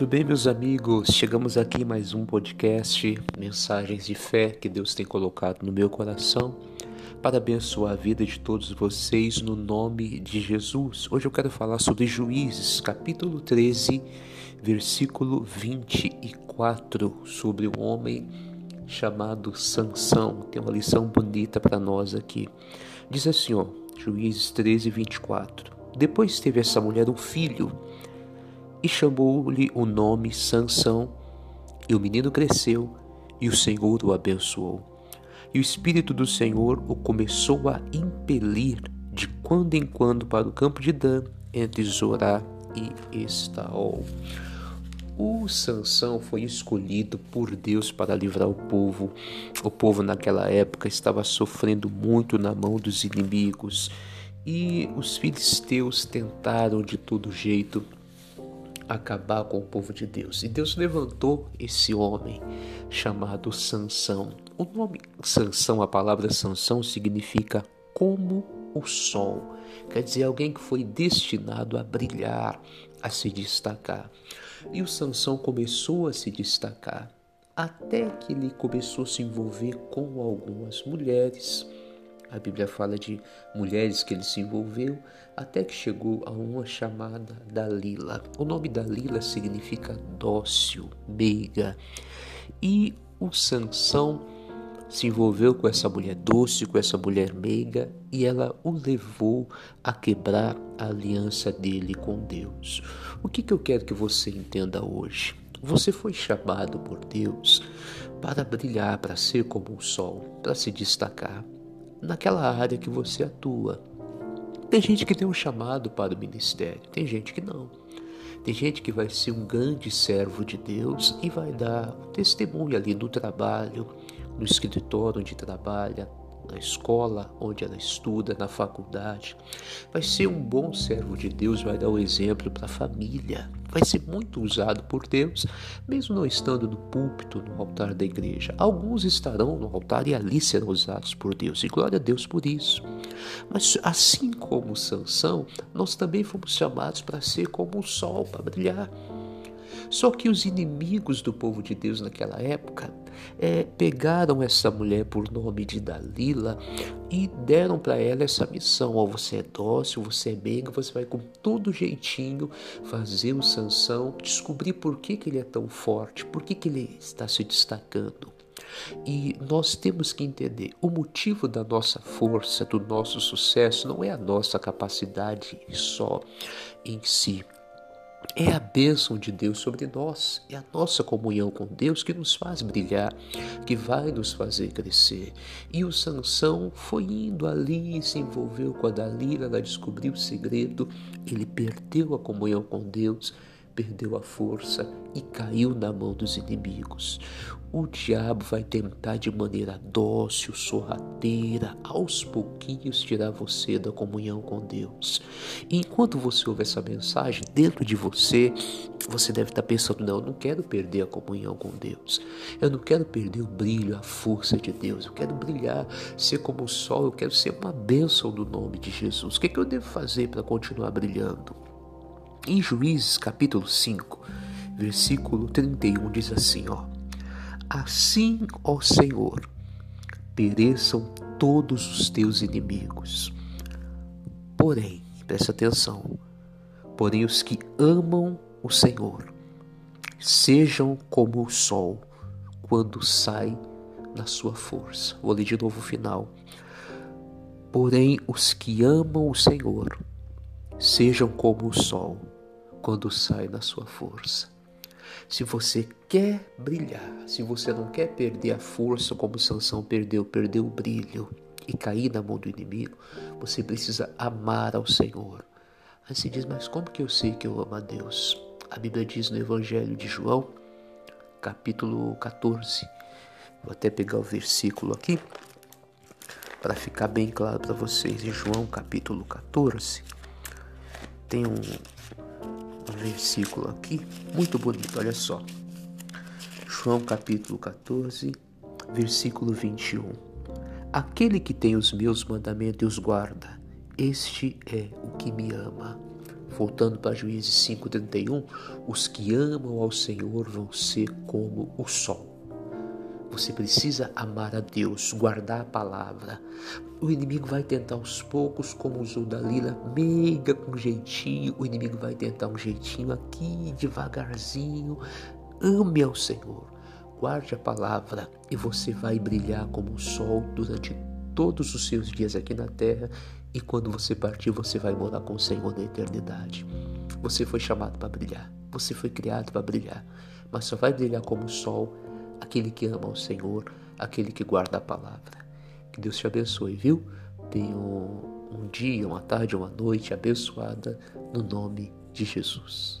Tudo bem, meus amigos? Chegamos aqui mais um podcast, mensagens de fé que Deus tem colocado no meu coração para abençoar a vida de todos vocês no nome de Jesus. Hoje eu quero falar sobre Juízes, capítulo 13, versículo 24, sobre um homem chamado Sansão. Tem uma lição bonita para nós aqui. Diz assim, ó, Juízes 13, 24. Depois teve essa mulher um filho e chamou-lhe o nome Sansão. E o menino cresceu e o Senhor o abençoou. E o Espírito do Senhor o começou a impelir de quando em quando para o campo de Dan, entre Zorá e Estaol. O Sansão foi escolhido por Deus para livrar o povo. O povo naquela época estava sofrendo muito na mão dos inimigos e os filisteus tentaram de todo jeito acabar com o povo de Deus. E Deus levantou esse homem chamado Sansão. O nome Sansão, a palavra Sansão significa como o sol. Quer dizer, alguém que foi destinado a brilhar, a se destacar. E o Sansão começou a se destacar até que ele começou a se envolver com algumas mulheres a Bíblia fala de mulheres que ele se envolveu até que chegou a uma chamada Dalila. O nome Dalila significa dócil, meiga. E o Sansão se envolveu com essa mulher doce, com essa mulher meiga, e ela o levou a quebrar a aliança dele com Deus. O que, que eu quero que você entenda hoje? Você foi chamado por Deus para brilhar, para ser como o sol, para se destacar naquela área que você atua. Tem gente que tem um chamado para o ministério, tem gente que não. Tem gente que vai ser um grande servo de Deus e vai dar testemunho ali no trabalho, no escritório onde trabalha, na escola onde ela estuda, na faculdade. Vai ser um bom servo de Deus, vai dar o um exemplo para a família. Vai ser muito usado por Deus, mesmo não estando no púlpito, no altar da igreja. Alguns estarão no altar e ali serão usados por Deus, e glória a Deus por isso. Mas assim como Sansão, nós também fomos chamados para ser como o sol, para brilhar. Só que os inimigos do povo de Deus naquela época é, pegaram essa mulher por nome de Dalila e deram para ela essa missão: ó, você é dócil, você é meiga, você vai com todo jeitinho fazer o Sansão descobrir por que, que ele é tão forte, por que, que ele está se destacando. E nós temos que entender: o motivo da nossa força, do nosso sucesso, não é a nossa capacidade só em si é a bênção de Deus sobre nós, é a nossa comunhão com Deus que nos faz brilhar, que vai nos fazer crescer. E o Sansão foi indo ali e se envolveu com a Dalila, ela descobriu o segredo, ele perdeu a comunhão com Deus, perdeu a força e caiu na mão dos inimigos. O diabo vai tentar de maneira dócil, sorrateira, aos pouquinhos tirar você da comunhão com Deus. E enquanto você ouve essa mensagem, dentro de você, você deve estar pensando: não, eu não quero perder a comunhão com Deus. Eu não quero perder o brilho, a força de Deus. Eu quero brilhar, ser como o sol. Eu quero ser uma bênção no nome de Jesus. O que, é que eu devo fazer para continuar brilhando? Em Juízes capítulo 5, versículo 31 diz assim, ó: Assim, ó Senhor, pereçam todos os teus inimigos. Porém, presta atenção, porém os que amam o Senhor sejam como o sol quando sai na sua força. Vou ler de novo o final. Porém, os que amam o Senhor sejam como o sol quando sai na sua força. Se você quer brilhar, se você não quer perder a força como Sansão perdeu, perdeu o brilho e cair na mão do inimigo, você precisa amar ao Senhor. Aí você diz, mas como que eu sei que eu amo a Deus? A Bíblia diz no Evangelho de João, capítulo 14. Vou até pegar o versículo aqui para ficar bem claro para vocês. Em João capítulo 14, tem um versículo aqui muito bonito, olha só. João capítulo 14, versículo 21. Aquele que tem os meus mandamentos e os guarda, este é o que me ama. Voltando para Juízes 5,31, os que amam ao Senhor vão ser como o sol. Você precisa amar a Deus, guardar a palavra. O inimigo vai tentar aos poucos, como usou Dalila, meiga com jeitinho. O inimigo vai tentar um jeitinho aqui, devagarzinho. Ame ao Senhor, guarde a palavra e você vai brilhar como o sol durante todos os seus dias aqui na terra. E quando você partir, você vai morar com o Senhor na eternidade. Você foi chamado para brilhar, você foi criado para brilhar, mas só vai brilhar como o sol aquele que ama o Senhor, aquele que guarda a palavra. Que Deus te abençoe, viu? Tenha um, dia, uma tarde, uma noite abençoada no nome de Jesus.